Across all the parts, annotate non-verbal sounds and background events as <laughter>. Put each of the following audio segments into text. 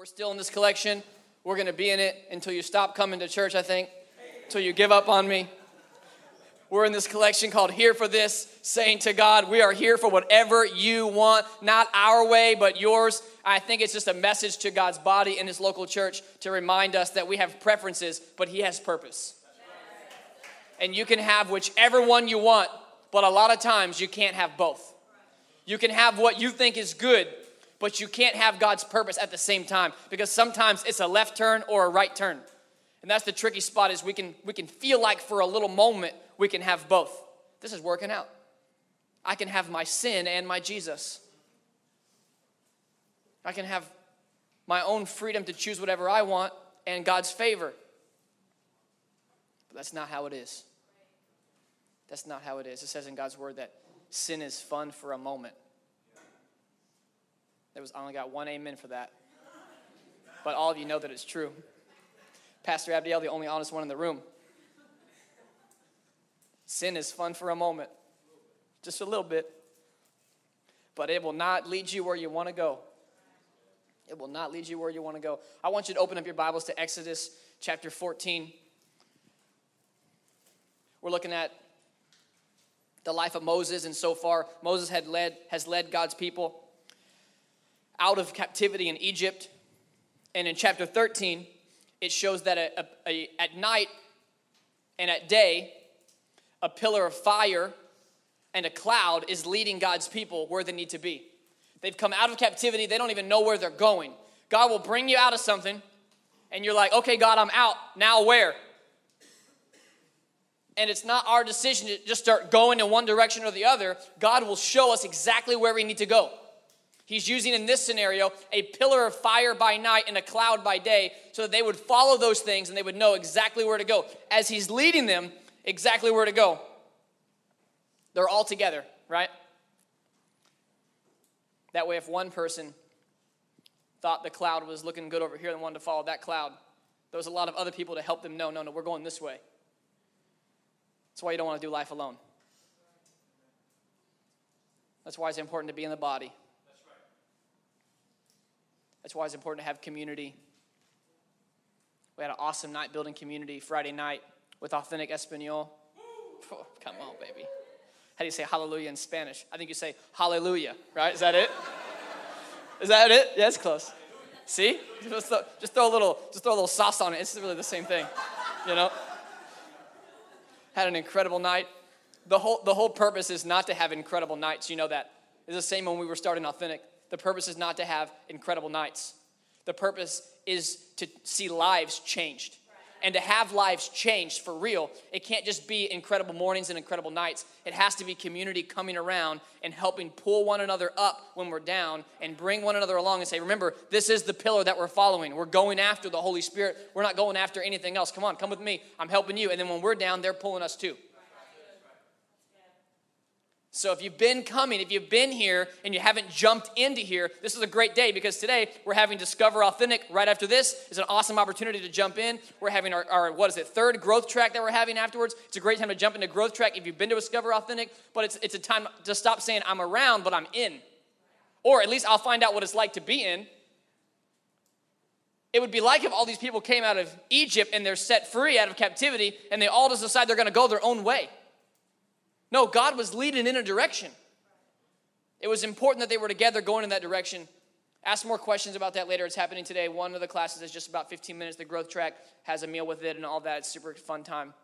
We're still in this collection. We're going to be in it until you stop coming to church, I think, until you give up on me. We're in this collection called Here for This, saying to God, We are here for whatever you want, not our way, but yours. I think it's just a message to God's body in His local church to remind us that we have preferences, but He has purpose. And you can have whichever one you want, but a lot of times you can't have both. You can have what you think is good, but you can't have God's purpose at the same time because sometimes it's a left turn or a right turn. And that's the tricky spot is we can we can feel like for a little moment we can have both. This is working out. I can have my sin and my Jesus. I can have my own freedom to choose whatever I want and God's favor. But that's not how it is. That's not how it is. It says in God's word that sin is fun for a moment. There was I only got one amen for that. But all of you know that it's true. Pastor Abdiel, the only honest one in the room. Sin is fun for a moment, just a little bit, but it will not lead you where you want to go. It will not lead you where you want to go. I want you to open up your Bibles to Exodus chapter 14. We're looking at the life of Moses, and so far, Moses had led, has led God's people out of captivity in Egypt. And in chapter 13, it shows that a, a, a, at night and at day, a pillar of fire and a cloud is leading God's people where they need to be. They've come out of captivity, they don't even know where they're going. God will bring you out of something, and you're like, okay, God, I'm out. Now where? And it's not our decision to just start going in one direction or the other. God will show us exactly where we need to go. He's using in this scenario a pillar of fire by night and a cloud by day so that they would follow those things and they would know exactly where to go. As he's leading them, exactly where to go. They're all together, right? That way, if one person thought the cloud was looking good over here and wanted to follow that cloud, there was a lot of other people to help them know, no, no, we're going this way. That's why you don't want to do life alone. That's why it's important to be in the body. That's why it's important to have community. We had an awesome night building community Friday night with authentic Espanol. <laughs> Oh, come on, baby. How do you say hallelujah in Spanish? I think you say hallelujah, right? Is that it? Is that it? Yeah, it's close. See? Just throw, just throw a little, just throw a little sauce on it. It's really the same thing, you know. Had an incredible night. The whole, the whole purpose is not to have incredible nights. You know that. It's the same when we were starting authentic. The purpose is not to have incredible nights. The purpose is to see lives changed and to have lives changed for real, it can't just be incredible mornings and incredible nights. It has to be community coming around and helping pull one another up when we're down and bring one another along and say, remember, this is the pillar that we're following. We're going after the Holy Spirit. We're not going after anything else. Come on, come with me. I'm helping you. And then when we're down, they're pulling us too. So if you've been coming, if you've been here and you haven't jumped into here, this is a great day because today we're having Discover Authentic. Right after this is an awesome opportunity to jump in. We're having our, our, what is it, third growth track that we're having afterwards. It's a great time to jump into growth track if you've been to Discover Authentic, but it's, it's a time to stop saying I'm around, but I'm in. Or at least I'll find out what it's like to be in. It would be like if all these people came out of Egypt and they're set free out of captivity and they all just decide they're going to go their own way. No, God was leading in a direction. It was important that they were together going in that direction. Ask more questions about that later. It's happening today. One of the classes is just about 15 minutes. The growth track has a meal with it and all that. It's super fun time.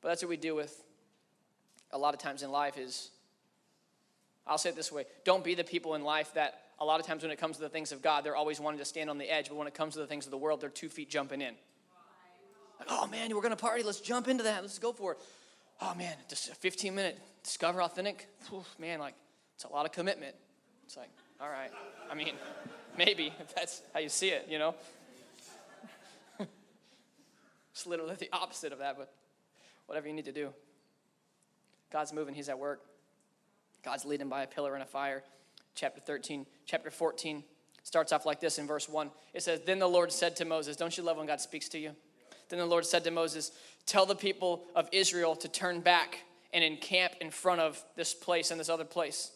But that's what we deal with a lot of times in life is I'll say it this way. Don't be the people in life that a lot of times when it comes to the things of God, they're always wanting to stand on the edge, but when it comes to the things of the world, they're two feet jumping in. Like, oh man, we're gonna party. Let's jump into that. Let's go for it. Oh man, just a 15 minute discover authentic. Man, like it's a lot of commitment. It's like, all right. I mean, <laughs> maybe if that's how you see it, you know. <laughs> it's literally the opposite of that, but whatever you need to do. God's moving, He's at work. God's leading by a pillar and a fire. Chapter 13, chapter 14 starts off like this in verse 1. It says, Then the Lord said to Moses, Don't you love when God speaks to you? Then the Lord said to Moses, Tell the people of Israel to turn back and encamp in front of this place and this other place,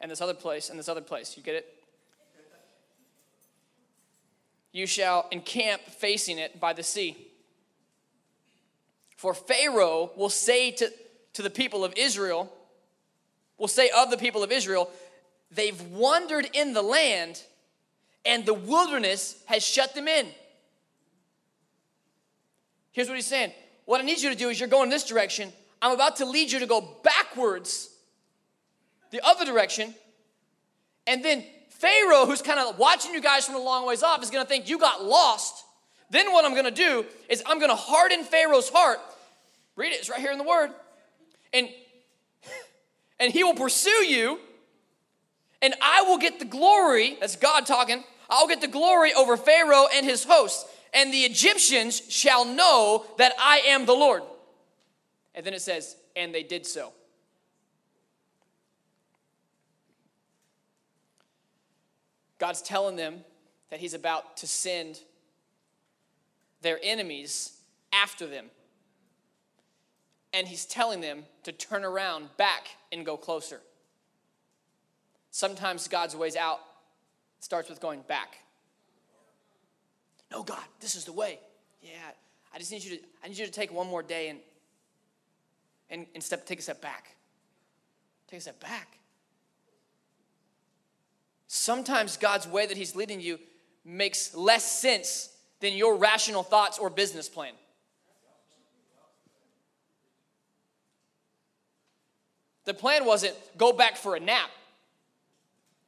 and this other place and this other place. You get it? you shall encamp facing it by the sea. For Pharaoh will say to, to the people of Israel, will say of the people of Israel, they've wandered in the land, and the wilderness has shut them in. Here's what he's saying What I need you to do is you're going this direction. I'm about to lead you to go backwards the other direction. And then Pharaoh, who's kind of watching you guys from a long ways off, is going to think you got lost. Then what I'm going to do is I'm going to harden Pharaoh's heart. Read it, it's right here in the word. And <laughs> and he will pursue you and I will get the glory. That's God talking. I'll get the glory over Pharaoh and his hosts. And the Egyptians shall know that I am the Lord. And then it says, and they did so. God's telling them that He's about to send their enemies after them. And He's telling them to turn around back and go closer. Sometimes God's ways out starts with going back. No, God, this is the way. Yeah, I just need you to, I need you to take one more day and, and, and step, take a step back. Take a step back. Sometimes God's way that He's leading you makes less sense than your rational thoughts or business plan. The plan wasn't go back for a nap.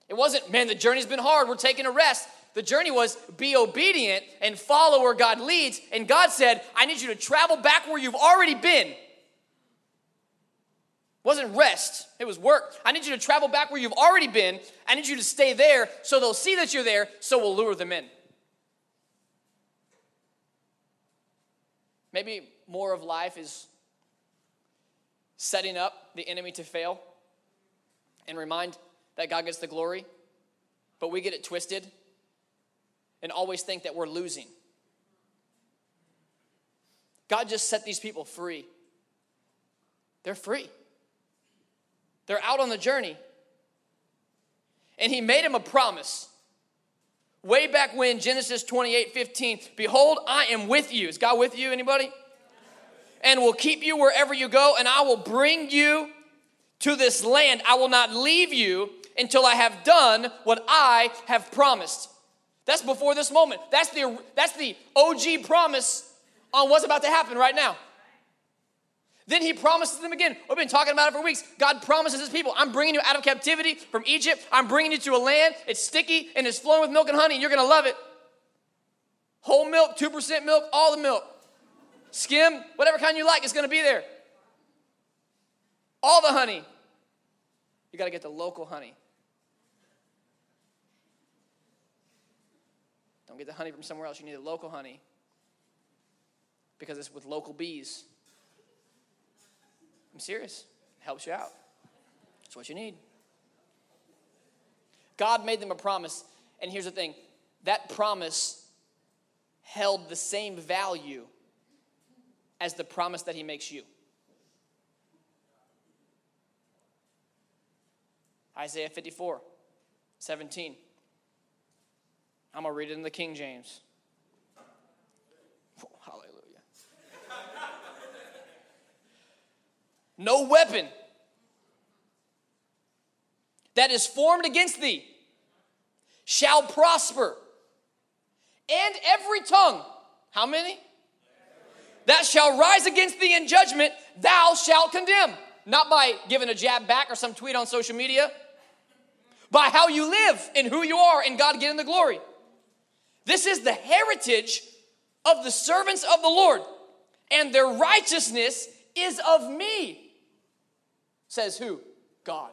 It wasn't, man, the journey's been hard, we're taking a rest. The journey was be obedient and follow where God leads. And God said, I need you to travel back where you've already been It wasn't rest, it was work. I need you to travel back where you've already been. I need you to stay there so they'll see that you're there, so we'll lure them in. Maybe more of life is setting up the enemy to fail and remind that God gets the glory, but we get it twisted and always think that we're losing. God just set these people free. They're free. They're out on the journey. And he made him a promise. Way back when, Genesis 28 15, behold, I am with you. Is God with you, anybody? And will keep you wherever you go, and I will bring you to this land. I will not leave you until I have done what I have promised. That's before this moment. That's the, that's the OG promise on what's about to happen right now. Then he promises them again. We've been talking about it for weeks. God promises his people, I'm bringing you out of captivity from Egypt. I'm bringing you to a land. It's sticky and it's flowing with milk and honey, and you're going to love it. Whole milk, 2% milk, all the milk. Skim, whatever kind you like, it's going to be there. All the honey. You got to get the local honey. Don't get the honey from somewhere else. You need the local honey because it's with local bees. I'm serious. It helps you out. That's what you need. God made them a promise, and here's the thing that promise held the same value as the promise that He makes you. Isaiah 54, 17. I'm going to read it in the King James. Hallelujah. No weapon that is formed against thee shall prosper. And every tongue, how many? That shall rise against thee in judgment, thou shalt condemn. Not by giving a jab back or some tweet on social media, by how you live and who you are and God getting the glory. This is the heritage of the servants of the Lord, and their righteousness is of me. Says who? God.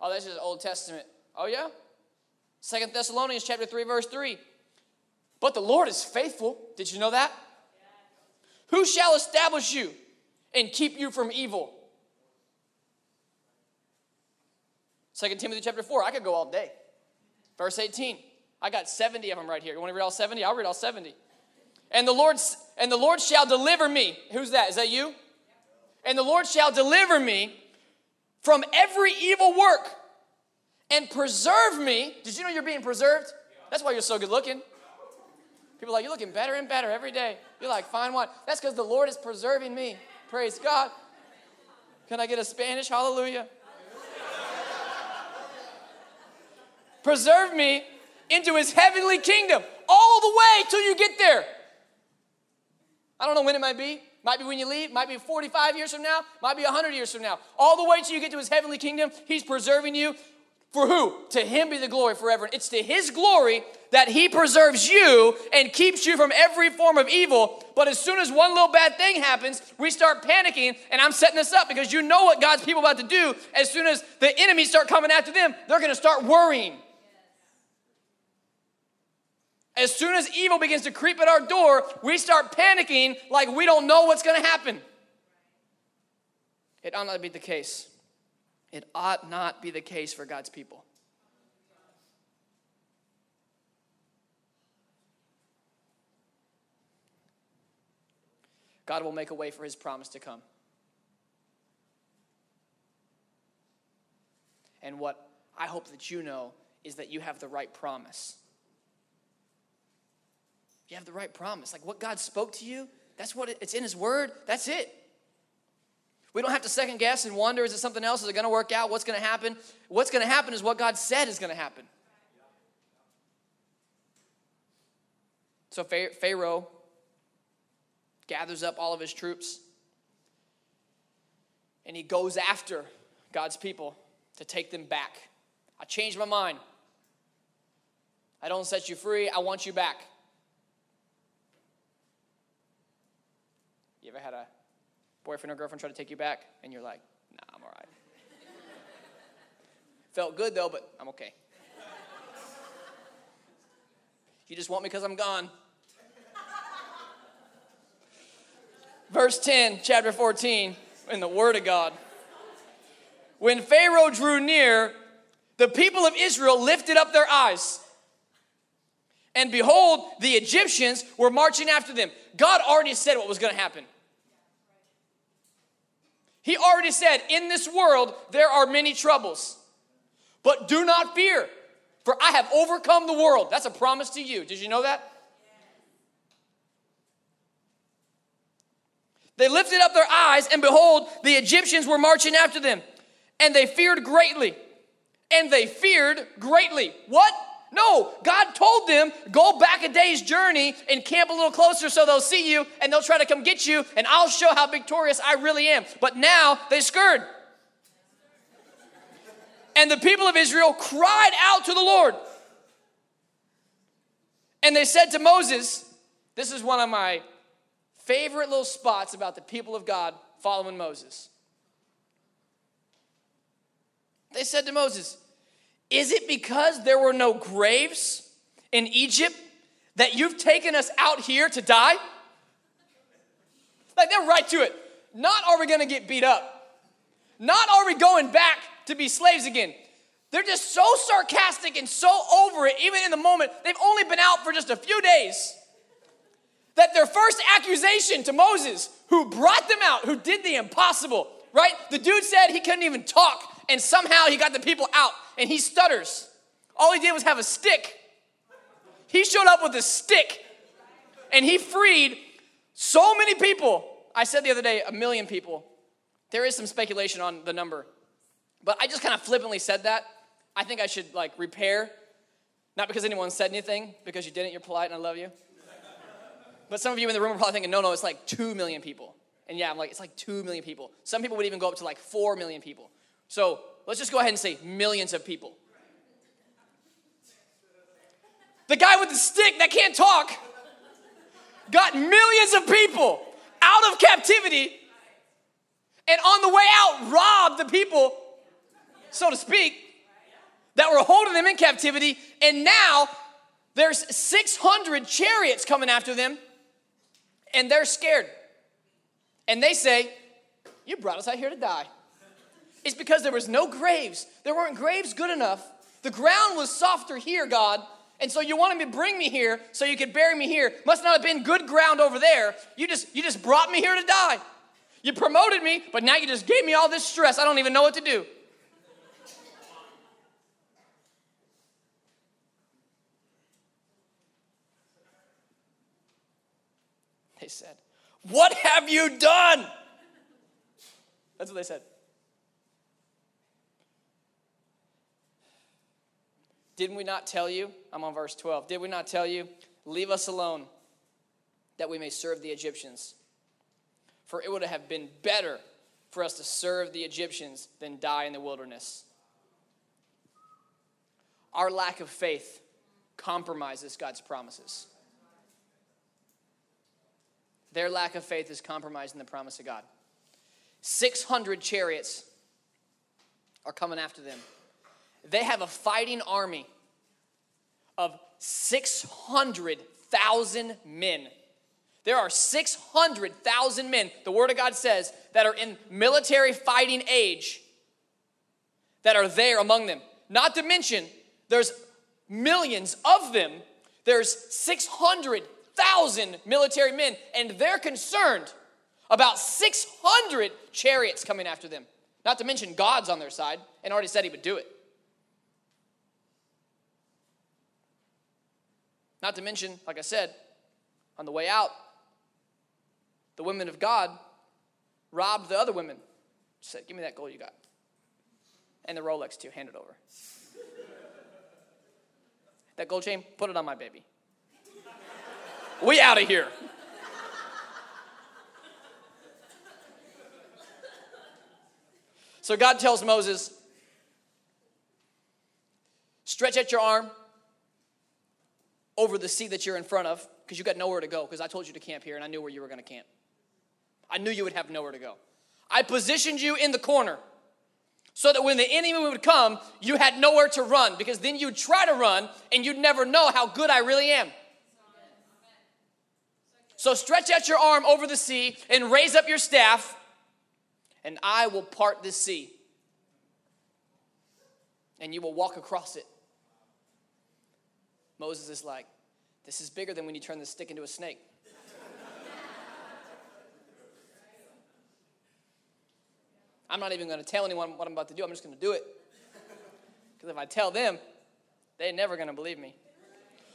Oh, this is Old Testament. Oh, yeah? Second Thessalonians chapter 3, verse 3. But the Lord is faithful. Did you know that? Who shall establish you and keep you from evil? Second Timothy chapter 4. I could go all day. Verse 18. I got 70 of them right here. You want to read all 70? I'll read all 70. And the Lord and the Lord shall deliver me. Who's that? Is that you? and the Lord shall deliver me from every evil work and preserve me. Did you know you're being preserved? That's why you're so good looking. People are like, you're looking better and better every day. You're like, fine wine. That's because the Lord is preserving me. Praise God. Can I get a Spanish hallelujah? Preserve me into his heavenly kingdom all the way till you get there. I don't know when it might be. Might be when you leave, might be 45 years from now, might be 100 years from now. All the way till you get to his heavenly kingdom, he's preserving you. For who? To him be the glory forever. It's to his glory that he preserves you and keeps you from every form of evil. But as soon as one little bad thing happens, we start panicking. And I'm setting this up because you know what God's people about to do. As soon as the enemies start coming after them, they're going to start worrying. As soon as evil begins to creep at our door, we start panicking like we don't know what's going to happen. It ought not be the case. It ought not be the case for God's people. God will make a way for his promise to come. And what I hope that you know is that you have the right promise. You have the right promise. Like what God spoke to you, that's what it, it's in his word, that's it. We don't have to second guess and wonder is it something else? Is it going to work out? What's going to happen? What's going to happen is what God said is going to happen. So Pharaoh gathers up all of his troops and he goes after God's people to take them back. I changed my mind. I don't set you free, I want you back. You ever had a boyfriend or girlfriend try to take you back and you're like, nah, I'm all right. <laughs> Felt good though, but I'm okay. You just want me because I'm gone. Verse 10, chapter 14, in the Word of God. When Pharaoh drew near, the people of Israel lifted up their eyes. And behold, the Egyptians were marching after them. God already said what was going to happen. He already said, In this world there are many troubles, but do not fear, for I have overcome the world. That's a promise to you. Did you know that? They lifted up their eyes, and behold, the Egyptians were marching after them, and they feared greatly. And they feared greatly. What? No, God told them, go back a day's journey and camp a little closer so they'll see you and they'll try to come get you, and I'll show how victorious I really am. But now they scurred. And the people of Israel cried out to the Lord. And they said to Moses, This is one of my favorite little spots about the people of God following Moses. They said to Moses, is it because there were no graves in Egypt that you've taken us out here to die? Like they're right to it. Not are we gonna get beat up, not are we going back to be slaves again. They're just so sarcastic and so over it, even in the moment. They've only been out for just a few days. That their first accusation to Moses, who brought them out, who did the impossible, right? The dude said he couldn't even talk, and somehow he got the people out and he stutters. All he did was have a stick. He showed up with a stick and he freed so many people. I said the other day, a million people. There is some speculation on the number, but I just kind of flippantly said that. I think I should like repair, not because anyone said anything, because you didn't, you're polite and I love you. But some of you in the room are probably thinking, no, no, it's like 2 million people. And yeah, I'm like, it's like 2 million people. Some people would even go up to like 4 million people. So Let's just go ahead and say millions of people. The guy with the stick that can't talk got millions of people out of captivity and on the way out robbed the people, so to speak, that were holding them in captivity. And now there's 600 chariots coming after them and they're scared. And they say, You brought us out here to die it's because there was no graves. There weren't graves good enough. The ground was softer here, God. And so you wanted to bring me here so you could bury me here. Must not have been good ground over there. You just you just brought me here to die. You promoted me, but now you just gave me all this stress. I don't even know what to do. They said, What have you done? That's what they said. Didn't we not tell you? I'm on verse 12. Did we not tell you? Leave us alone that we may serve the Egyptians. For it would have been better for us to serve the Egyptians than die in the wilderness. Our lack of faith compromises God's promises. Their lack of faith is compromising the promise of God. 600 chariots are coming after them. They have a fighting army of 600,000 men. There are 600,000 men, the Word of God says, that are in military fighting age that are there among them. Not to mention, there's millions of them. There's 600,000 military men, and they're concerned about 600 chariots coming after them. Not to mention God's on their side and already said he would do it. Not to mention, like I said, on the way out, the women of God robbed the other women. Said, Give me that gold you got. And the Rolex, too. Hand it over. that gold chain, put it on my baby. we out of here. So God tells Moses, stretch out your arm over the sea that you're in front of because you got nowhere to go because I told you to camp here and I knew where you were going to camp. I knew you would have nowhere to go. I positioned you in the corner so that when the enemy would come, you had nowhere to run because then you'd try to run and you'd never know how good I really am. So stretch out your arm over the sea and raise up your staff, and I will part the sea. And you will walk across it Moses is like, This is bigger than when you turn the stick into a snake. I'm not even going to tell anyone what I'm about to do. I'm just going to do it. Because if I tell them, they're never going to believe me.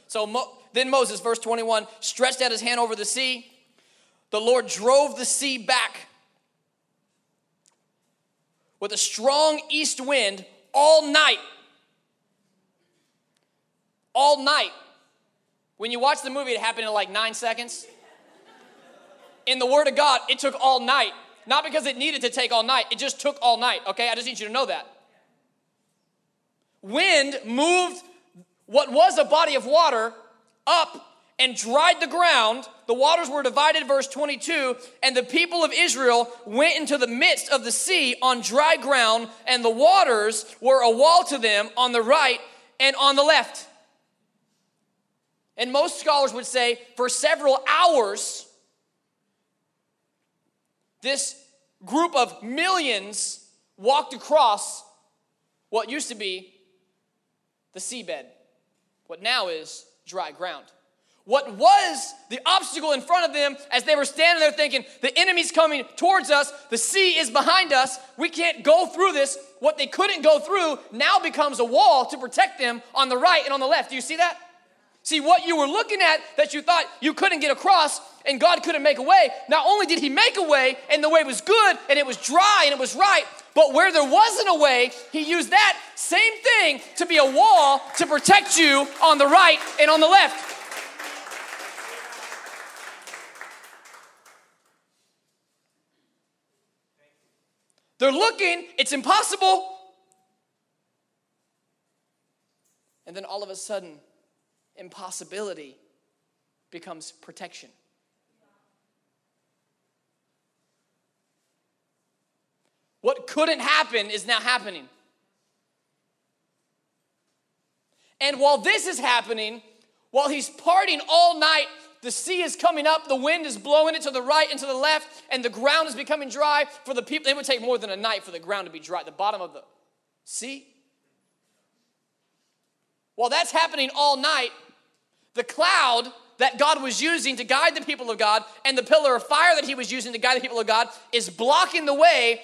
So Mo- then Moses, verse 21, stretched out his hand over the sea. The Lord drove the sea back with a strong east wind all night all night. When you watch the movie, it happened in like nine seconds. In the Word of God, it took all night. Not because it needed to take all night, it just took all night, okay? I just need you to know that. Wind moved what was a body of water up and dried the ground. The waters were divided, verse 22, and the people of Israel went into the midst of the sea on dry ground, and the waters were a wall to them on the right and on the left. And most scholars would say for several hours, this group of millions walked across what used to be the seabed, what now is dry ground. What was the obstacle in front of them as they were standing there thinking, the enemy's coming towards us, the sea is behind us, we can't go through this. What they couldn't go through now becomes a wall to protect them on the right and on the left. Do you see that? See, what you were looking at that you thought you couldn't get across and God couldn't make a way, not only did He make a way and the way was good and it was dry and it was right, but where there wasn't a way, He used that same thing to be a wall to protect you on the right and on the left. They're looking, it's impossible. And then all of a sudden, impossibility becomes protection. What couldn't happen is now happening. And while this is happening, while he's parting all night, the sea is coming up, the wind is blowing it to the right and to the left, and the ground is becoming dry. For the people, it would take more than a night for the ground to be dry. The bottom of the sea. While that's happening all night, the cloud that God was using to guide the people of God and the pillar of fire that he was using to guide the people of God is blocking the way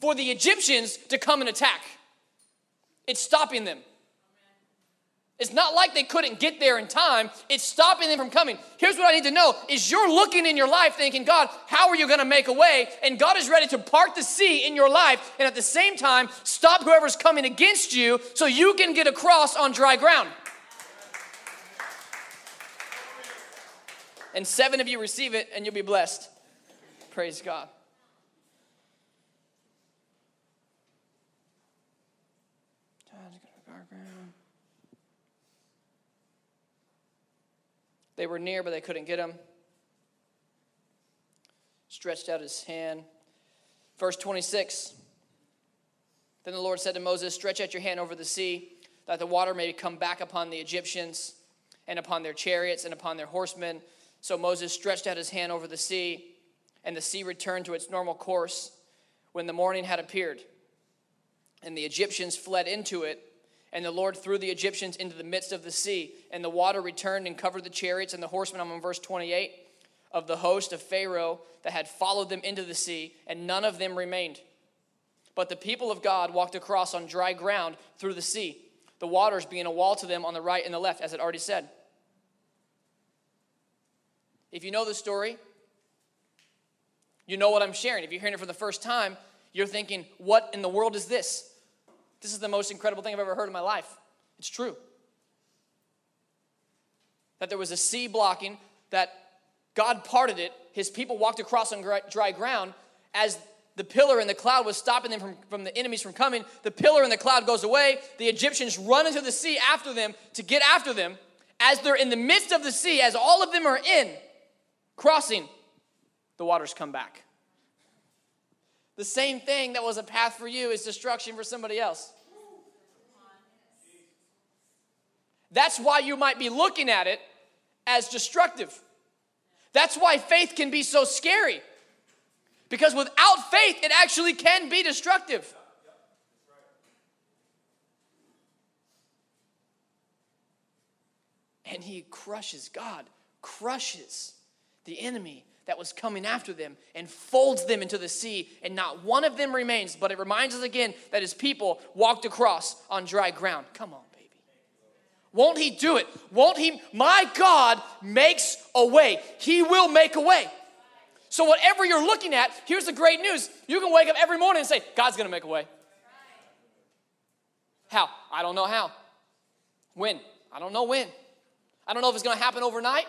for the Egyptians to come and attack. It's stopping them. It's not like they couldn't get there in time. It's stopping them from coming. Here's what I need to know is you're looking in your life thinking, God, how are you going to make a way? And God is ready to part the sea in your life and at the same time stop whoever's coming against you so you can get across on dry ground. And seven of you receive it and you'll be blessed. Praise God. They were near, but they couldn't get him. Stretched out his hand. Verse 26 Then the Lord said to Moses, Stretch out your hand over the sea, that the water may come back upon the Egyptians and upon their chariots and upon their horsemen. So Moses stretched out his hand over the sea, and the sea returned to its normal course when the morning had appeared. And the Egyptians fled into it and the Lord threw the Egyptians into the midst of the sea, and the water returned and covered the chariots and the horsemen. I'm on verse 28 of the host of Pharaoh that had followed them into the sea, and none of them remained. But the people of God walked across on dry ground through the sea, the waters being a wall to them on the right and the left, as it already said. If you know the story, you know what I'm sharing. If you're hearing it for the first time, you're thinking, what in the world is this? This is the most incredible thing I've ever heard in my life. It's true. That there was a sea blocking, that God parted it, his people walked across on dry ground as the pillar and the cloud was stopping them from, from the enemies from coming. The pillar and the cloud goes away. The Egyptians run into the sea after them to get after them. As they're in the midst of the sea, as all of them are in, crossing, the waters come back. The same thing that was a path for you is destruction for somebody else. That's why you might be looking at it as destructive. That's why faith can be so scary. Because without faith, it actually can be destructive. And he crushes, God crushes the enemy that was coming after them and folds them into the sea, and not one of them remains. But it reminds us again that his people walked across on dry ground. Come on, baby. Won't he do it? Won't he? My God makes a way. He will make a way. So, whatever you're looking at, here's the great news. You can wake up every morning and say, God's gonna make a way. How? I don't know how. When? I don't know when. I don't know if it's gonna happen overnight.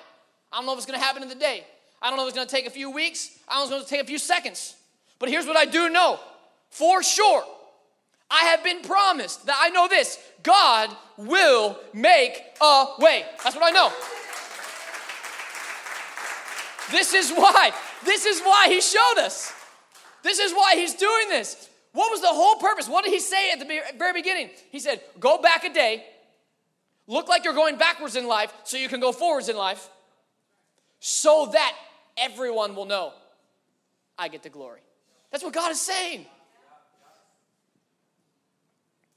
I don't know if it's gonna happen in the day. I don't know if it's gonna take a few weeks, I don't know if it's gonna take a few seconds. But here's what I do know for sure I have been promised that I know this God will make a way. That's what I know. This is why. This is why He showed us. This is why He's doing this. What was the whole purpose? What did He say at the very beginning? He said, Go back a day, look like you're going backwards in life so you can go forwards in life, so that everyone will know I get the glory. That's what God is saying.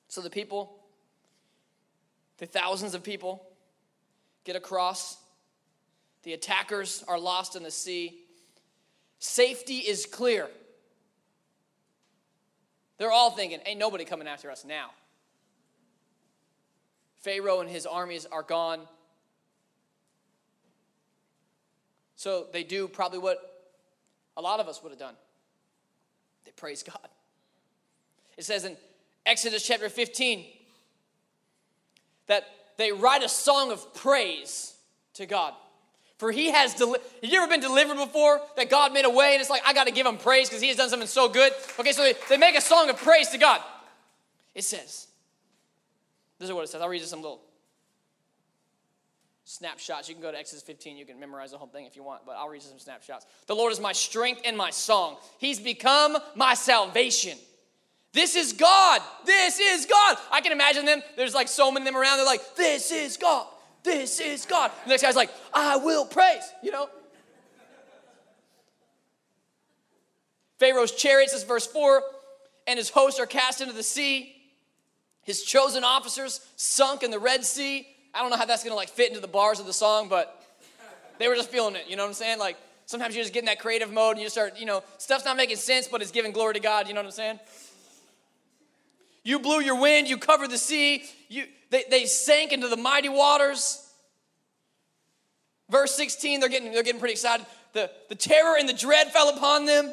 So the people, the thousands of people, get across. The attackers are lost in the sea. Safety is clear. They're all thinking, ain't nobody coming after us now. Pharaoh and his armies are gone. So they do probably what a lot of us would have done they praise God. It says in Exodus chapter 15 that they write a song of praise to God. For he has deli- have you ever been delivered before that God made a way and it's like I got to give him praise because he has done something so good? Okay, so they, they make a song of praise to God. It says, this is what it says. I'll read you some little snapshots. You can go to Exodus 15. You can memorize the whole thing if you want, but I'll read you some snapshots. The Lord is my strength and my song. He's become my salvation. This is God. This is God. I can imagine them. There's like so many of them around. They're like, this is God. This is God. The next guy's like, I will praise, you know? Pharaoh's chariots, is verse 4, and his hosts are cast into the sea. His chosen officers sunk in the Red Sea. I don't know how that's gonna like fit into the bars of the song, but they were just feeling it. You know what I'm saying? Like sometimes you just get in that creative mode and you start, you know, stuff's not making sense, but it's giving glory to God. You know what I'm saying? You blew your wind, you covered the sea, you, they, they sank into the mighty waters. Verse 16, they're getting, they're getting pretty excited. The, the terror and the dread fell upon them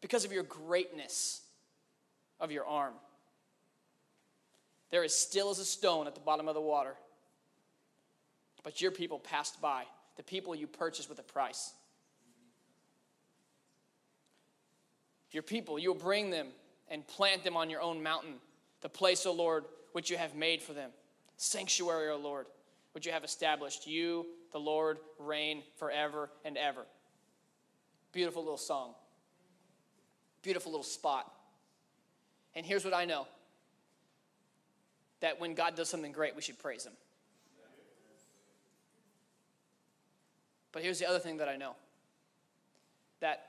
because of your greatness of your arm. There is still as a stone at the bottom of the water. But your people passed by, the people you purchased with a price. Your people, you'll bring them and plant them on your own mountain, the place, O Lord, which you have made for them. Sanctuary, O Lord, which you have established. You, the Lord, reign forever and ever. Beautiful little song. Beautiful little spot. And here's what I know that when God does something great, we should praise Him. But here's the other thing that I know that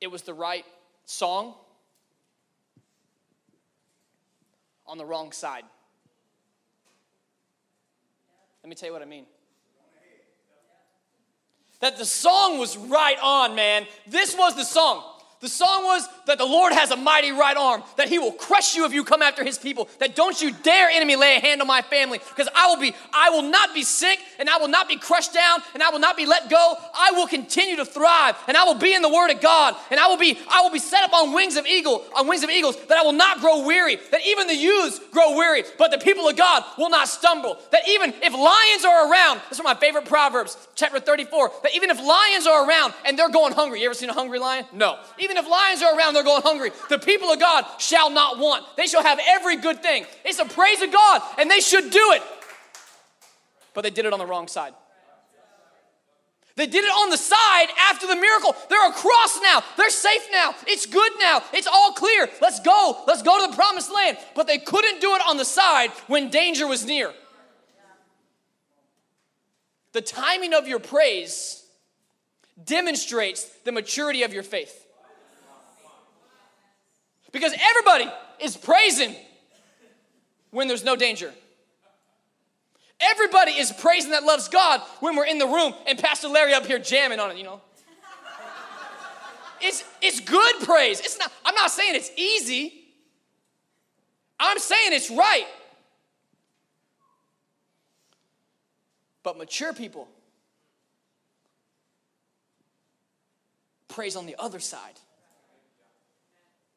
it was the right song on the wrong side. Let me tell you what I mean. That the song was right on, man. This was the song. The song was that the Lord has a mighty right arm, that he will crush you if you come after his people, that don't you dare, enemy, lay a hand on my family, because I will be, I will not be sick, and I will not be crushed down, and I will not be let go. I will continue to thrive, and I will be in the word of God, and I will be, I will be set up on wings of eagle, on wings of eagles, that I will not grow weary, that even the youths grow weary, but the people of God will not stumble. That even if lions are around, this is my favorite Proverbs, chapter 34, that even if lions are around and they're going hungry, you ever seen a hungry lion? No. Even even if lions are around, they're going hungry. The people of God shall not want. They shall have every good thing. It's a praise of God, and they should do it. But they did it on the wrong side. They did it on the side after the miracle. They're across now. They're safe now. It's good now. It's all clear. Let's go. Let's go to the promised land. But they couldn't do it on the side when danger was near. The timing of your praise demonstrates the maturity of your faith. Because everybody is praising when there's no danger. Everybody is praising that loves God when we're in the room and Pastor Larry up here jamming on it, you know. It's, it's good praise. It's not, I'm not saying it's easy. I'm saying it's right. But mature people praise on the other side.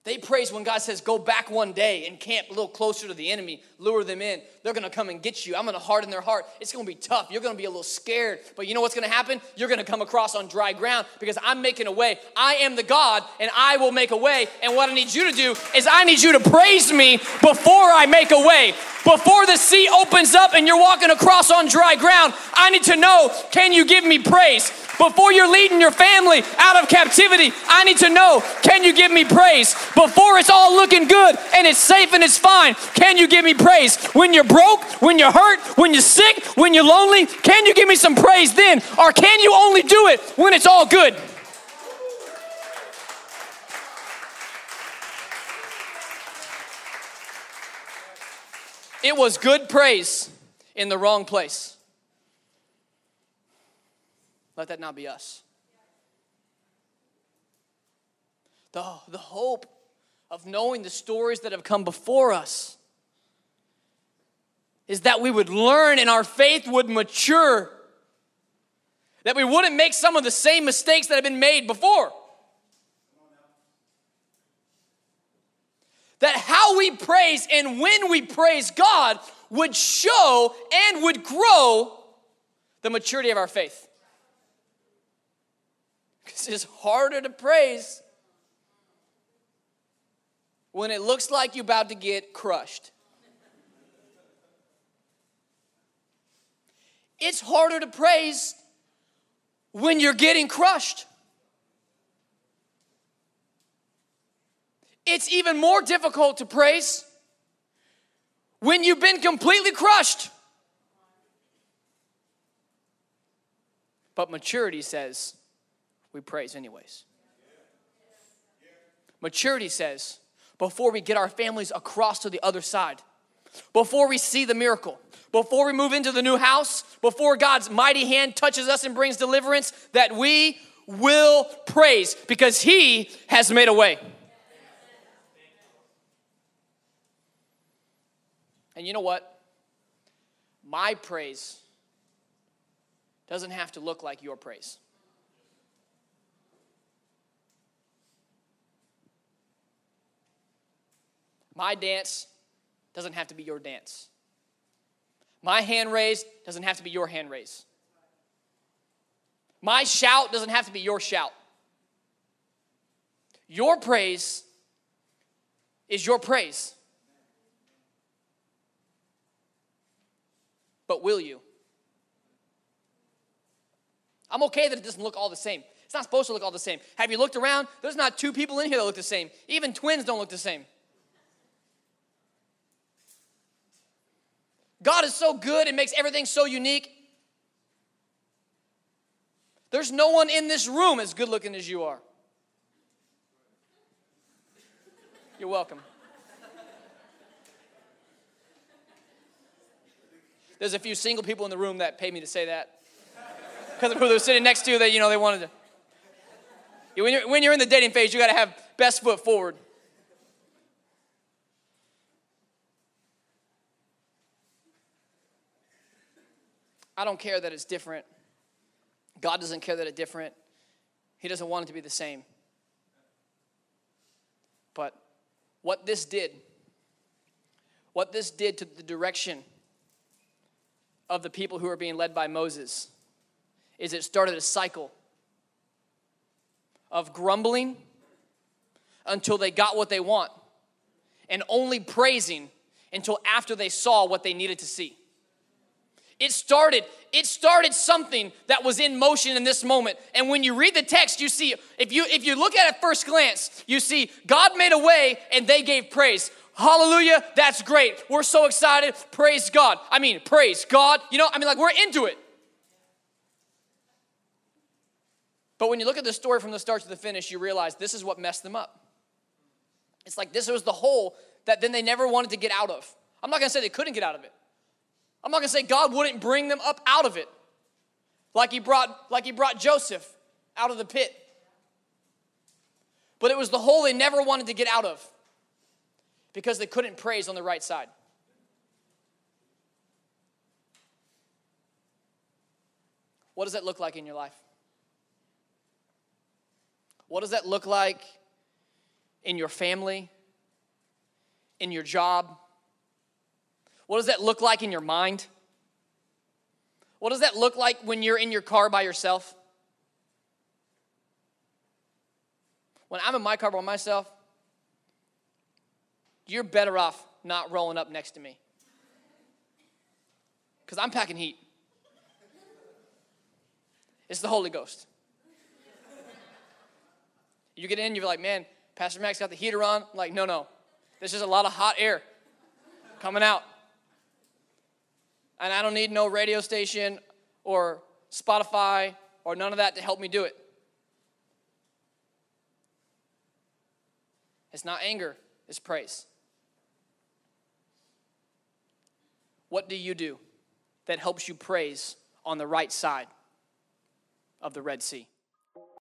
They praise when God says, Go back one day and camp a little closer to the enemy, lure them in. They're gonna come and get you. I'm gonna harden their heart. It's gonna be tough. You're gonna be a little scared. But you know what's gonna happen? You're gonna come across on dry ground because I'm making a way. I am the God and I will make a way. And what I need you to do is I need you to praise me before I make a way. Before the sea opens up and you're walking across on dry ground, I need to know can you give me praise? Before you're leading your family out of captivity, I need to know can you give me praise? Before it's all looking good and it's safe and it's fine, can you give me praise? When you're broke, when you're hurt, when you're sick, when you're lonely, can you give me some praise then? Or can you only do it when it's all good? It was good praise in the wrong place. Let that not be us. The, the hope of knowing the stories that have come before us is that we would learn and our faith would mature, that we wouldn't make some of the same mistakes that have been made before. That how we praise and when we praise God would show and would grow the maturity of our faith. Because it's harder to praise when it looks like you're about to get crushed. It's harder to praise when you're getting crushed. It's even more difficult to praise when you've been completely crushed. But maturity says, we praise anyways. Maturity says, before we get our families across to the other side, before we see the miracle, before we move into the new house, before God's mighty hand touches us and brings deliverance, that we will praise because He has made a way. And you know what? My praise doesn't have to look like your praise. My dance doesn't have to be your dance. My hand raise doesn't have to be your hand raise. My shout doesn't have to be your shout. Your praise is your praise. But will you? I'm okay that it doesn't look all the same. It's not supposed to look all the same. Have you looked around? There's not two people in here that look the same. Even twins don't look the same. God is so good and makes everything so unique. There's no one in this room as good looking as you are. You're welcome. There's a few single people in the room that paid me to say that because of who they're sitting next to that you know they wanted to. When you're, when you're in the dating phase, you got to have best foot forward. I don't care that it's different. God doesn't care that it's different. He doesn't want it to be the same. But what this did, what this did to the direction of the people who are being led by Moses, is it started a cycle of grumbling until they got what they want and only praising until after they saw what they needed to see. It started, it started something that was in motion in this moment. And when you read the text, you see, if you if you look at it first glance, you see God made a way and they gave praise. Hallelujah, that's great. We're so excited. Praise God. I mean, praise God. You know, I mean, like we're into it. But when you look at the story from the start to the finish, you realize this is what messed them up. It's like this was the hole that then they never wanted to get out of. I'm not gonna say they couldn't get out of it. I'm not going to say God wouldn't bring them up out of it. Like he brought like he brought Joseph out of the pit. But it was the hole they never wanted to get out of because they couldn't praise on the right side. What does that look like in your life? What does that look like in your family, in your job, what does that look like in your mind? What does that look like when you're in your car by yourself? When I'm in my car by myself, you're better off not rolling up next to me. Because I'm packing heat. It's the Holy Ghost. You get in, you're like, man, Pastor Max got the heater on. I'm like, no, no. There's just a lot of hot air coming out. And I don't need no radio station or Spotify or none of that to help me do it. It's not anger, it's praise. What do you do that helps you praise on the right side of the Red Sea?